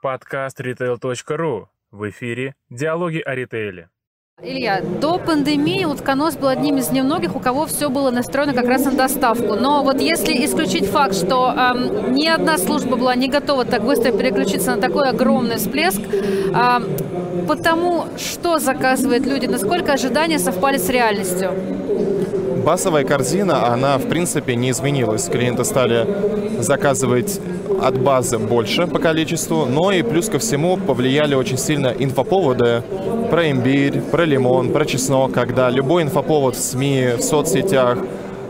Подкаст retail.ru. В эфире «Диалоги о ритейле». Илья, до пандемии утконос был одним из немногих, у кого все было настроено как раз на доставку. Но вот если исключить факт, что эм, ни одна служба была не готова так быстро переключиться на такой огромный всплеск, эм, потому что заказывают люди, насколько ожидания совпали с реальностью? Базовая корзина, она в принципе не изменилась. Клиенты стали заказывать от базы больше по количеству, но и плюс ко всему повлияли очень сильно инфоповоды про имбирь, про лимон, про чеснок, когда любой инфоповод в СМИ, в соцсетях,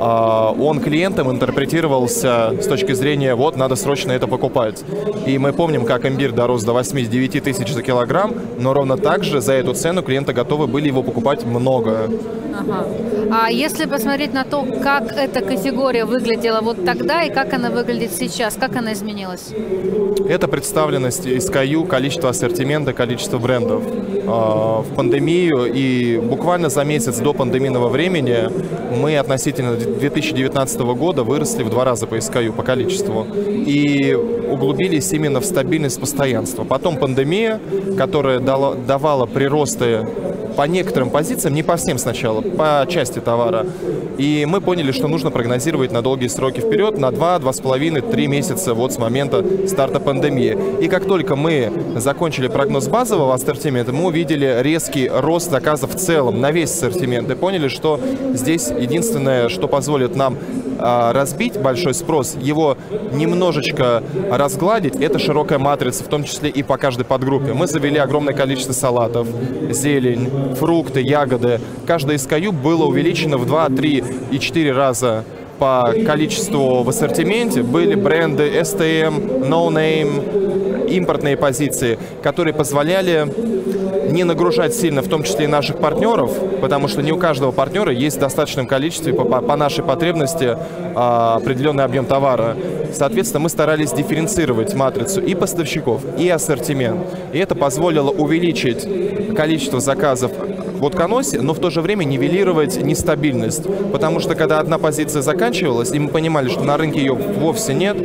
он клиентам интерпретировался с точки зрения «вот, надо срочно это покупать». И мы помним, как имбирь дорос до 8-9 тысяч за килограмм, но ровно так же за эту цену клиенты готовы были его покупать много. Ага. А если посмотреть на то, как эта категория выглядела вот тогда и как она выглядит сейчас, как она изменилась? Это представленность SKU, количество ассортимента, количество брендов. А, в пандемию и буквально за месяц до пандемийного времени мы относительно 2019 года выросли в два раза по SKU, по количеству. И углубились именно в стабильность постоянства. Потом пандемия, которая дала, давала приросты по некоторым позициям, не по всем сначала, по части товара. И мы поняли, что нужно прогнозировать на долгие сроки вперед, на 2, 2,5, 3 месяца вот с момента старта пандемии. И как только мы закончили прогноз базового ассортимента, мы увидели резкий рост заказов в целом на весь ассортимент и поняли, что здесь единственное, что позволит нам разбить большой спрос, его немножечко разгладить, это широкая матрица, в том числе и по каждой подгруппе. Мы завели огромное количество салатов, зелень, фрукты, ягоды. Каждое SKU было увеличено в 2, 3 и 4 раза по количеству в ассортименте. Были бренды STM, No Name, импортные позиции, которые позволяли не нагружать сильно, в том числе и наших партнеров, потому что не у каждого партнера есть в достаточном количестве по, по нашей потребности а, определенный объем товара. Соответственно, мы старались дифференцировать матрицу и поставщиков, и ассортимент. И это позволило увеличить количество заказов в утконосе, но в то же время нивелировать нестабильность. Потому что когда одна позиция заканчивалась, и мы понимали, что на рынке ее вовсе нет,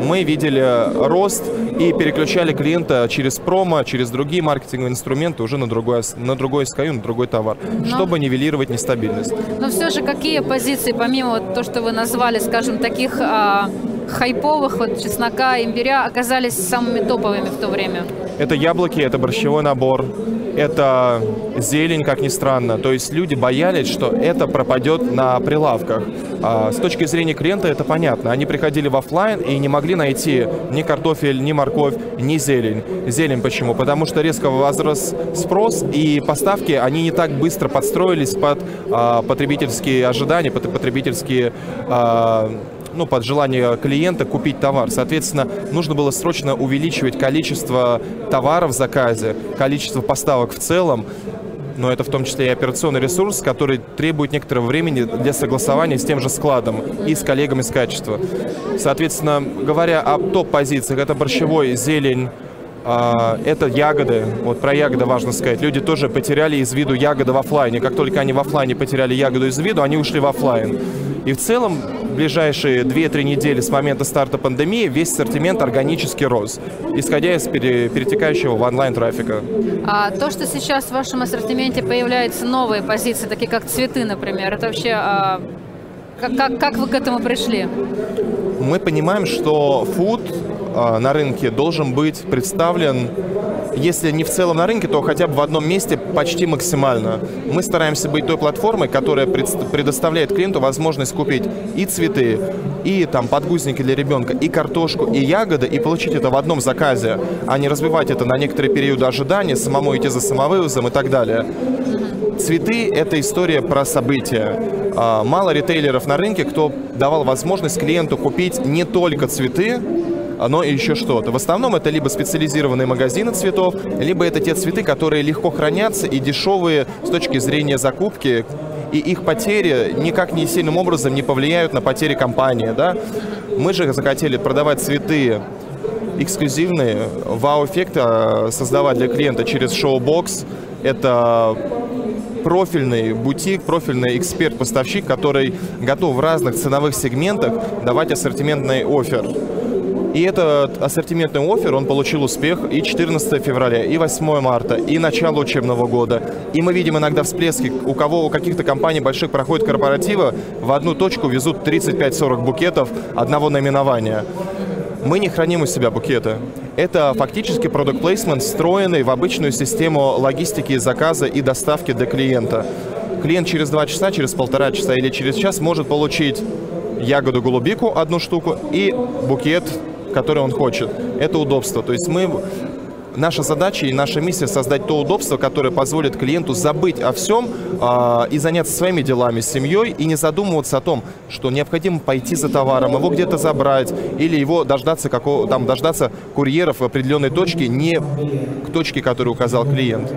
мы видели рост и переключали клиента через промо, через другие маркетинговые инструменты уже на другой, на другой SKU, на другой товар, но, чтобы нивелировать нестабильность. Но все же какие позиции, помимо вот то, что вы назвали, скажем, таких а, хайповых, вот чеснока, имбиря, оказались самыми топовыми в то время? Это яблоки, это борщевой набор, это зелень, как ни странно. То есть люди боялись, что это пропадет на прилавках. А с точки зрения клиента это понятно. Они приходили в офлайн и не могли найти ни картофель, ни морковь, ни зелень. Зелень почему? Потому что резко возрос спрос, и поставки, они не так быстро подстроились под а, потребительские ожидания, под потребительские а, ну, под желание клиента купить товар. Соответственно, нужно было срочно увеличивать количество товаров в заказе, количество поставок в целом, но это в том числе и операционный ресурс, который требует некоторого времени для согласования с тем же складом и с коллегами с качества. Соответственно, говоря о топ-позициях, это борщевой, зелень, это ягоды. Вот про ягоды важно сказать. Люди тоже потеряли из виду ягоды в офлайне. Как только они в офлайне потеряли ягоду из виду, они ушли в офлайн. И в целом в ближайшие 2-3 недели с момента старта пандемии весь ассортимент органически рос, исходя из перетекающего в онлайн-трафика. А то, что сейчас в вашем ассортименте появляются новые позиции, такие как цветы, например, это вообще... А, как, как, как вы к этому пришли? Мы понимаем, что фуд а, на рынке должен быть представлен, если не в целом на рынке, то хотя бы в одном месте почти максимально. Мы стараемся быть той платформой, которая предоставляет клиенту возможность купить и цветы, и там подгузники для ребенка, и картошку, и ягоды, и получить это в одном заказе, а не разбивать это на некоторые периоды ожидания, самому идти за самовывозом и так далее. Цветы – это история про события. А, мало ритейлеров на рынке, кто давал возможность клиенту купить не только цветы, но еще что-то. В основном это либо специализированные магазины цветов, либо это те цветы, которые легко хранятся и дешевые с точки зрения закупки, и их потери никак не сильным образом не повлияют на потери компании. Да? Мы же захотели продавать цветы эксклюзивные, вау-эффект создавать для клиента через шоу-бокс. Это профильный бутик, профильный эксперт-поставщик, который готов в разных ценовых сегментах давать ассортиментный офер. И этот ассортиментный офер, он получил успех и 14 февраля, и 8 марта, и начало учебного года. И мы видим иногда всплески, у кого, у каких-то компаний больших проходят корпоративы, в одну точку везут 35-40 букетов одного наименования. Мы не храним у себя букеты. Это фактически продукт плейсмент, встроенный в обычную систему логистики, заказа и доставки для клиента. Клиент через два часа, через полтора часа или через час может получить ягоду голубику одну штуку и букет, который он хочет. Это удобство. То есть мы наша задача и наша миссия создать то удобство, которое позволит клиенту забыть о всем э, и заняться своими делами семьей и не задумываться о том, что необходимо пойти за товаром, его где-то забрать или его дождаться какого, там дождаться курьеров в определенной точке, не к точке, которую указал клиент.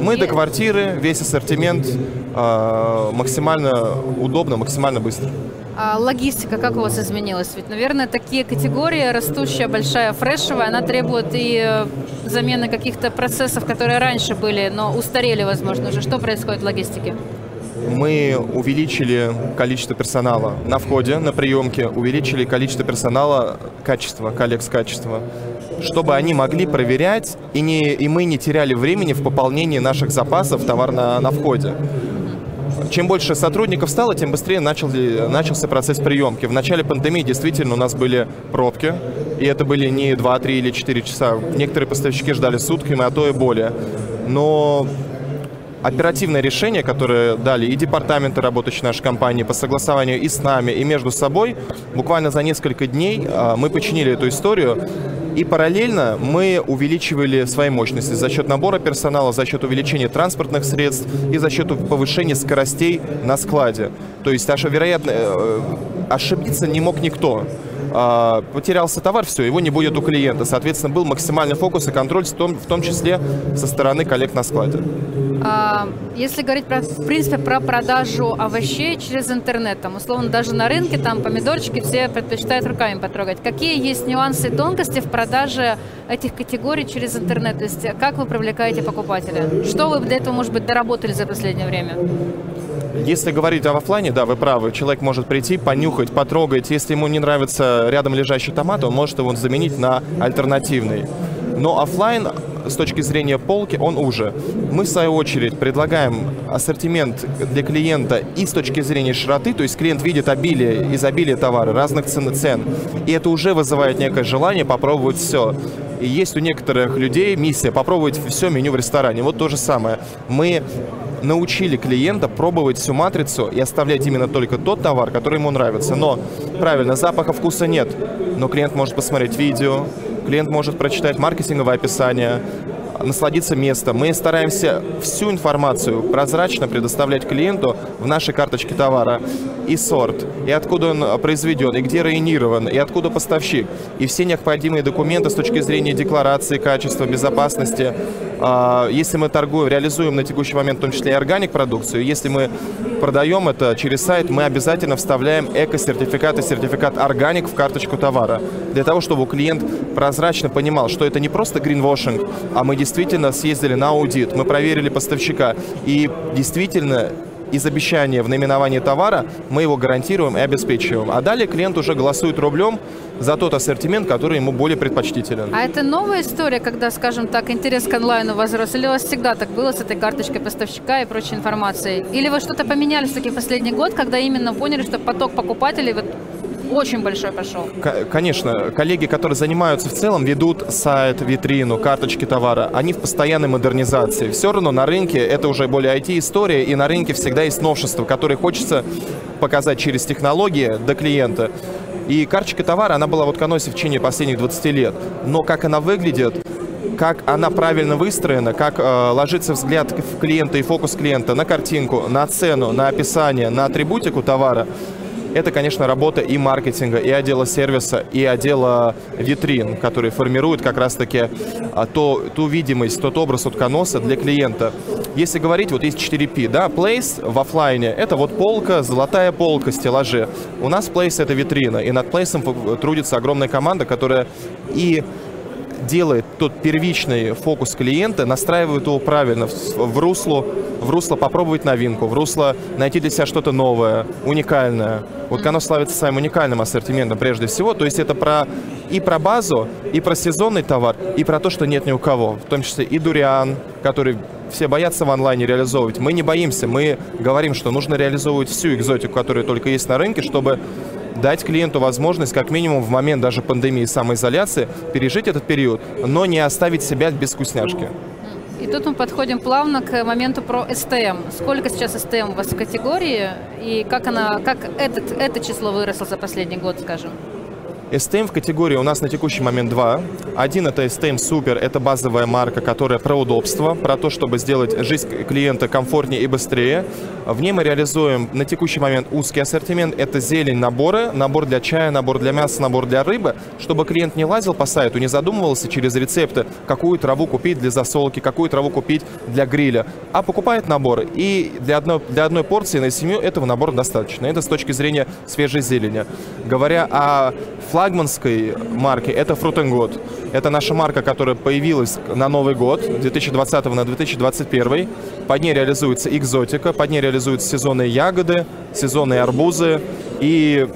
Мы до квартиры, весь ассортимент э, максимально удобно, максимально быстро. А логистика как у вас изменилась? Ведь, наверное, такие категории, растущая, большая, фрешевая, она требует и э, замены каких-то процессов, которые раньше были, но устарели, возможно, уже. Что происходит в логистике? мы увеличили количество персонала на входе, на приемке, увеличили количество персонала качества, с качества, чтобы они могли проверять, и, не, и мы не теряли времени в пополнении наших запасов товар на, на входе чем больше сотрудников стало, тем быстрее начал, начался процесс приемки. В начале пандемии действительно у нас были пробки, и это были не 2, 3 или 4 часа. Некоторые поставщики ждали сутками, а то и более. Но оперативное решение, которое дали и департаменты, работающие нашей компании, по согласованию и с нами, и между собой, буквально за несколько дней а, мы починили эту историю. И параллельно мы увеличивали свои мощности за счет набора персонала, за счет увеличения транспортных средств и за счет повышения скоростей на складе. То есть, даже вероятно, э, ошибиться не мог никто. А, потерялся товар, все, его не будет у клиента. Соответственно, был максимальный фокус и контроль, в том, в том числе со стороны коллег на складе. А, если говорить, про, в принципе, про продажу овощей через интернет, там, условно, даже на рынке, там, помидорчики все предпочитают руками потрогать. Какие есть нюансы и тонкости в продаже этих категорий через интернет? То есть, как вы привлекаете покупателя? Что вы для этого, может быть, доработали за последнее время? Если говорить об офлайне, да, вы правы. Человек может прийти, понюхать, потрогать. Если ему не нравится рядом лежащий томат, он может его заменить на альтернативный. Но офлайн с точки зрения полки он уже. Мы, в свою очередь, предлагаем ассортимент для клиента и с точки зрения широты, то есть клиент видит обилие, изобилие товара, разных цен, цен, и это уже вызывает некое желание попробовать все. И есть у некоторых людей миссия попробовать все меню в ресторане. Вот то же самое. Мы научили клиента пробовать всю матрицу и оставлять именно только тот товар, который ему нравится. Но, правильно, запаха вкуса нет. Но клиент может посмотреть видео, клиент может прочитать маркетинговое описание, насладиться местом. Мы стараемся всю информацию прозрачно предоставлять клиенту в нашей карточке товара. И сорт, и откуда он произведен, и где районирован, и откуда поставщик. И все необходимые документы с точки зрения декларации, качества, безопасности. А, если мы торгуем, реализуем на текущий момент в том числе и органик продукцию, если мы продаем это через сайт, мы обязательно вставляем эко-сертификат и сертификат органик в карточку товара. Для того, чтобы клиент прозрачно понимал, что это не просто гринвошинг, а мы действительно съездили на аудит, мы проверили поставщика. И действительно из обещания в наименовании товара мы его гарантируем и обеспечиваем. А далее клиент уже голосует рублем за тот ассортимент, который ему более предпочтителен. А это новая история, когда, скажем так, интерес к онлайну возрос? Или у вас всегда так было с этой карточкой поставщика и прочей информацией? Или вы что-то поменяли все-таки последний год, когда именно поняли, что поток покупателей вот очень большой пошел. Конечно, коллеги, которые занимаются в целом, ведут сайт, витрину, карточки товара, они в постоянной модернизации. Все равно на рынке это уже более IT-история, и на рынке всегда есть новшества, которые хочется показать через технологии до клиента. И карточка товара, она была в Утконосе в течение последних 20 лет. Но как она выглядит, как она правильно выстроена, как э, ложится взгляд клиента и фокус клиента на картинку, на цену, на описание, на атрибутику товара, это, конечно, работа и маркетинга, и отдела сервиса, и отдела витрин, которые формируют как раз-таки а, то, ту видимость, тот образ утконоса для клиента. Если говорить, вот есть 4P, да, Place в офлайне – это вот полка, золотая полка, стеллажи. У нас Place – это витрина, и над Place трудится огромная команда, которая и делает тот первичный фокус клиента, настраивает его правильно в, в русло, в русло попробовать новинку, в русло найти для себя что-то новое, уникальное. Вот оно славится своим уникальным ассортиментом прежде всего. То есть это про и про базу, и про сезонный товар, и про то, что нет ни у кого. В том числе и дуриан, который все боятся в онлайне реализовывать. Мы не боимся, мы говорим, что нужно реализовывать всю экзотику, которая только есть на рынке, чтобы дать клиенту возможность, как минимум в момент даже пандемии самоизоляции, пережить этот период, но не оставить себя без вкусняшки. И тут мы подходим плавно к моменту про СТМ. Сколько сейчас СТМ у вас в категории и как, она, как этот, это число выросло за последний год, скажем? STM в категории у нас на текущий момент два. Один это STM Super, это базовая марка, которая про удобство, про то, чтобы сделать жизнь клиента комфортнее и быстрее. В ней мы реализуем на текущий момент узкий ассортимент. Это зелень, наборы, набор для чая, набор для мяса, набор для рыбы, чтобы клиент не лазил по сайту, не задумывался через рецепты, какую траву купить для засолки, какую траву купить для гриля, а покупает набор. И для одной, для одной порции на семью этого набора достаточно. Это с точки зрения свежей зелени. Говоря о флагманской марке это Fruit. Это наша марка, которая появилась на Новый год, 2020 на 2021. Под ней реализуется экзотика, под ней реализуются сезонные ягоды, сезонные арбузы и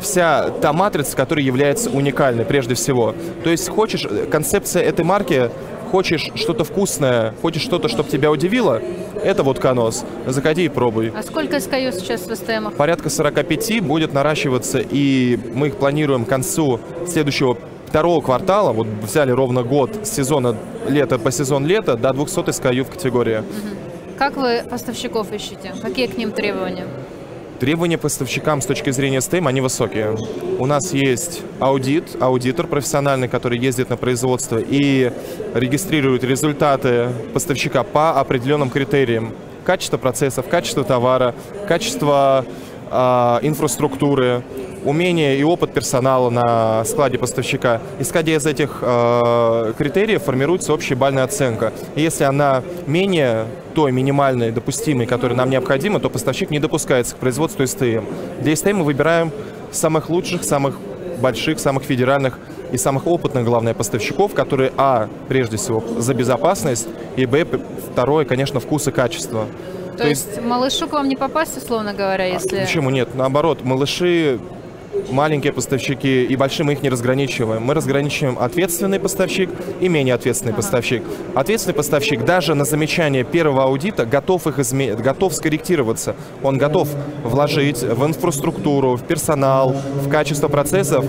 вся та матрица, которая является уникальной прежде всего. То есть хочешь, концепция этой марки хочешь что-то вкусное, хочешь что-то, чтобы тебя удивило, это вот конос. Заходи и пробуй. А сколько SKU сейчас в СТМ? Порядка 45 будет наращиваться, и мы их планируем к концу следующего второго квартала, вот взяли ровно год с сезона лета по сезон лета, до 200 SKU в категории. Как вы поставщиков ищете? Какие к ним требования? Требования поставщикам с точки зрения STEM, они высокие. У нас есть аудит, аудитор профессиональный, который ездит на производство и регистрирует результаты поставщика по определенным критериям. Качество процессов, качество товара, качество инфраструктуры, умение и опыт персонала на складе поставщика. Исходя из этих э, критериев формируется общая бальная оценка. И если она менее той минимальной допустимой, которая нам необходима, то поставщик не допускается к производству СТМ. Для СТМ мы выбираем самых лучших, самых больших, самых федеральных и самых опытных, главное, поставщиков, которые, а, прежде всего, за безопасность, и, б, второе, конечно, вкус и качество. То, То есть, малышу к вам не попасть, условно говоря, если... А почему нет? Наоборот, малыши маленькие поставщики и большие мы их не разграничиваем. Мы разграничиваем ответственный поставщик и менее ответственный поставщик. Ответственный поставщик даже на замечание первого аудита готов их изменить, готов скорректироваться. Он готов вложить в инфраструктуру, в персонал, в качество процессов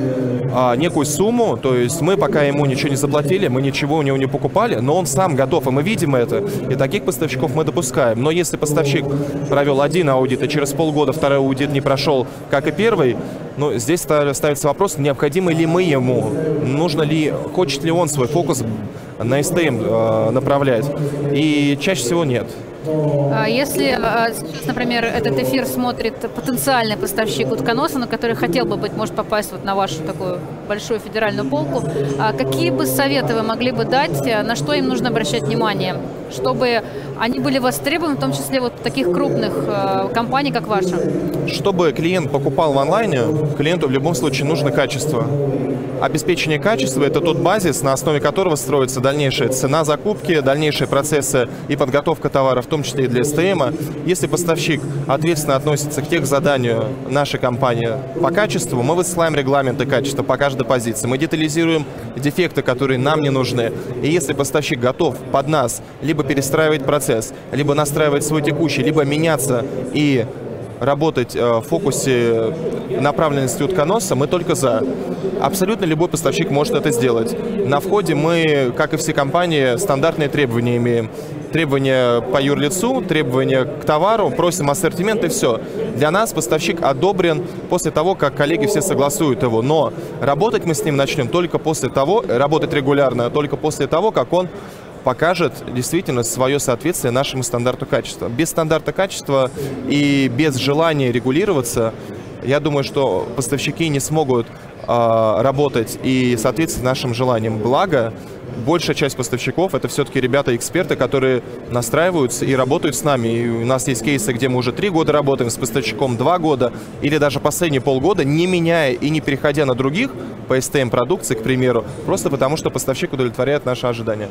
а, некую сумму. То есть мы пока ему ничего не заплатили, мы ничего у него не покупали, но он сам готов, и мы видим это. И таких поставщиков мы допускаем. Но если поставщик провел один аудит, и через полгода второй аудит не прошел, как и первый, ну, здесь ставится вопрос, необходимо ли мы ему, нужно ли, хочет ли он свой фокус на СТМ э, направлять. И чаще всего нет. А если а, сейчас, например, этот эфир смотрит потенциальный поставщик утконоса, на который хотел бы быть, может попасть вот на вашу такую большую федеральную полку, а какие бы советы вы могли бы дать, на что им нужно обращать внимание, чтобы они были востребованы, в том числе вот таких крупных компаний, как ваша? Чтобы клиент покупал в онлайне, клиенту в любом случае нужно качество. Обеспечение качества – это тот базис, на основе которого строится дальнейшая цена закупки, дальнейшие процессы и подготовка товаров том числе и для СТМ. Если поставщик ответственно относится к тех заданию нашей компании по качеству, мы высылаем регламенты качества по каждой позиции. Мы детализируем дефекты, которые нам не нужны. И если поставщик готов под нас либо перестраивать процесс, либо настраивать свой текущий, либо меняться и работать э, в фокусе направленности утконоса, мы только за. Абсолютно любой поставщик может это сделать. На входе мы, как и все компании, стандартные требования имеем. Требования по юрлицу, требования к товару, просим ассортимент и все. Для нас поставщик одобрен после того, как коллеги все согласуют его. Но работать мы с ним начнем только после того, работать регулярно, только после того, как он покажет действительно свое соответствие нашему стандарту качества. Без стандарта качества и без желания регулироваться, я думаю, что поставщики не смогут э, работать и соответствовать нашим желаниям. Благо, большая часть поставщиков это все-таки ребята-эксперты, которые настраиваются и работают с нами. И у нас есть кейсы, где мы уже три года работаем с поставщиком, два года или даже последние полгода, не меняя и не переходя на других по STM продукции, к примеру, просто потому что поставщик удовлетворяет наши ожидания.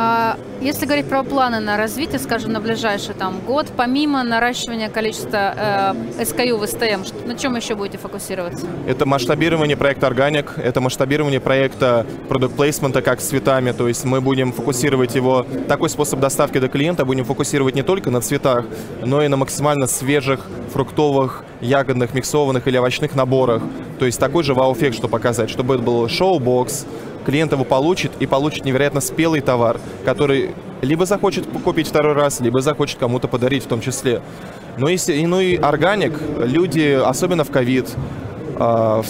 А, если говорить про планы на развитие, скажем, на ближайший там, год, помимо наращивания количества э, SKU в STM, на чем еще будете фокусироваться? Это масштабирование проекта Organic, это масштабирование проекта продукт плейсмента как с цветами, то есть мы будем фокусировать его, такой способ доставки до клиента будем фокусировать не только на цветах, но и на максимально свежих фруктовых, ягодных, миксованных или овощных наборах. То есть такой же вау-эффект, что показать, чтобы это был шоу-бокс, клиент его получит и получит невероятно спелый товар, который либо захочет купить второй раз, либо захочет кому-то подарить в том числе. Ну и, ну и органик, люди, особенно в ковид, в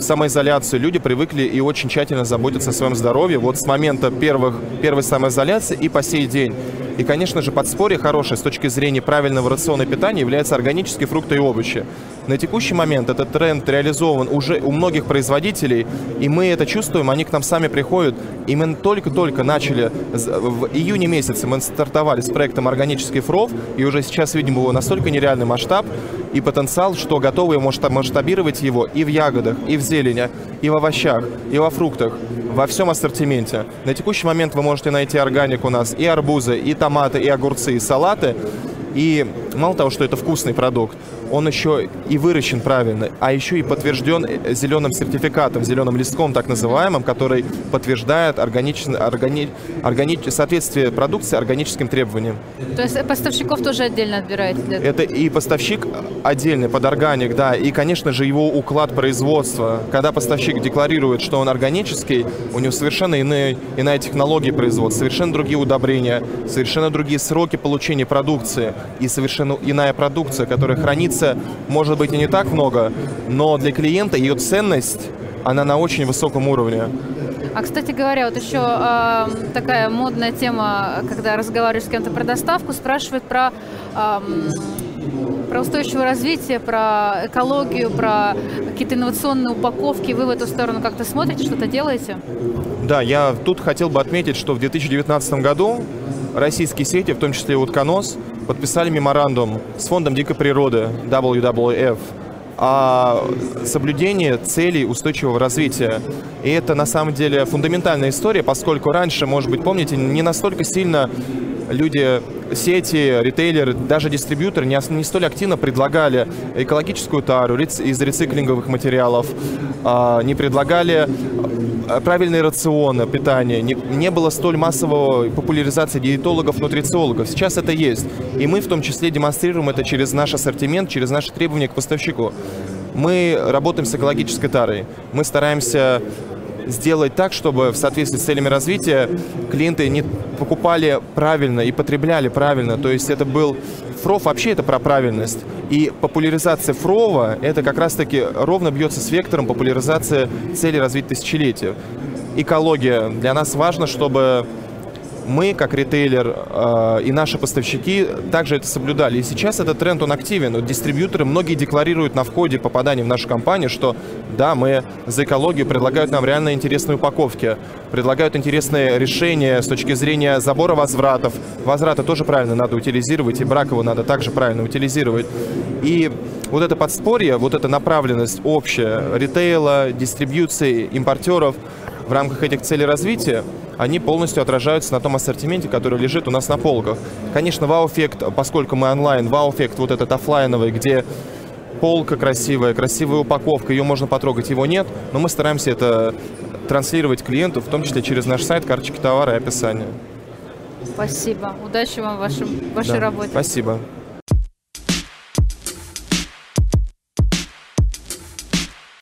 самоизоляцию. Люди привыкли и очень тщательно заботятся о своем здоровье. Вот с момента первых, первой самоизоляции и по сей день. И, конечно же, подспорье хорошее с точки зрения правильного рациона питания является органические фрукты и овощи. На текущий момент этот тренд реализован уже у многих производителей, и мы это чувствуем, они к нам сами приходят. И мы только-только начали, в июне месяце мы стартовали с проектом «Органический фров», и уже сейчас видим его настолько нереальный масштаб и потенциал, что готовы масштабировать его и в ягодах, и в зелени, и в овощах, и во фруктах, во всем ассортименте. На текущий момент вы можете найти органик у нас и арбузы, и томаты, и огурцы, и салаты. И мало того, что это вкусный продукт, он еще и выращен правильно, а еще и подтвержден зеленым сертификатом, зеленым листком так называемым, который подтверждает органичное, органи, органи, соответствие продукции органическим требованиям. То есть поставщиков тоже отдельно отбираете? Для Это и поставщик отдельный под органик, да, и, конечно же, его уклад производства. Когда поставщик декларирует, что он органический, у него совершенно иные, иная технология производства, совершенно другие удобрения, совершенно другие сроки получения продукции и совершенно иная продукция, которая хранится разница может быть и не так много, но для клиента ее ценность, она на очень высоком уровне. А, кстати говоря, вот еще э, такая модная тема, когда разговариваешь с кем-то про доставку, спрашивают про, э, про устойчивое развитие, про экологию, про какие-то инновационные упаковки. Вы в эту сторону как-то смотрите, что-то делаете? Да, я тут хотел бы отметить, что в 2019 году российские сети, в том числе и Утконос, подписали меморандум с Фондом дикой природы WWF о соблюдении целей устойчивого развития. И это на самом деле фундаментальная история, поскольку раньше, может быть, помните, не настолько сильно люди, сети, ритейлеры, даже дистрибьюторы не, не столь активно предлагали экологическую тару из рециклинговых материалов, а, не предлагали Э, правильные рационы питания, не, не было столь массового популяризации диетологов, нутрициологов. Сейчас это есть. И мы в том числе демонстрируем это через наш ассортимент, через наши требования к поставщику. Мы работаем с экологической тарой. Мы стараемся сделать так, чтобы в соответствии с целями развития клиенты не покупали правильно и потребляли правильно. То есть это был... Фров вообще это про правильность. И популяризация фрова – это как раз-таки ровно бьется с вектором популяризации целей развития тысячелетия. Экология. Для нас важно, чтобы мы, как ритейлер э, и наши поставщики, также это соблюдали. И сейчас этот тренд, он активен. Вот дистрибьюторы, многие декларируют на входе попадания в нашу компанию, что да, мы за экологию, предлагают нам реально интересные упаковки, предлагают интересные решения с точки зрения забора возвратов. Возвраты тоже правильно надо утилизировать, и брак его надо также правильно утилизировать. И вот это подспорье, вот эта направленность общая ритейла, дистрибьюции, импортеров в рамках этих целей развития, они полностью отражаются на том ассортименте, который лежит у нас на полках. Конечно, вау-эффект, поскольку мы онлайн, вау-эффект вот этот офлайновый, где полка красивая, красивая упаковка, ее можно потрогать, его нет, но мы стараемся это транслировать клиенту, в том числе через наш сайт, карточки товара и описание. Спасибо. Удачи вам в вашем, вашей да, работе. Спасибо.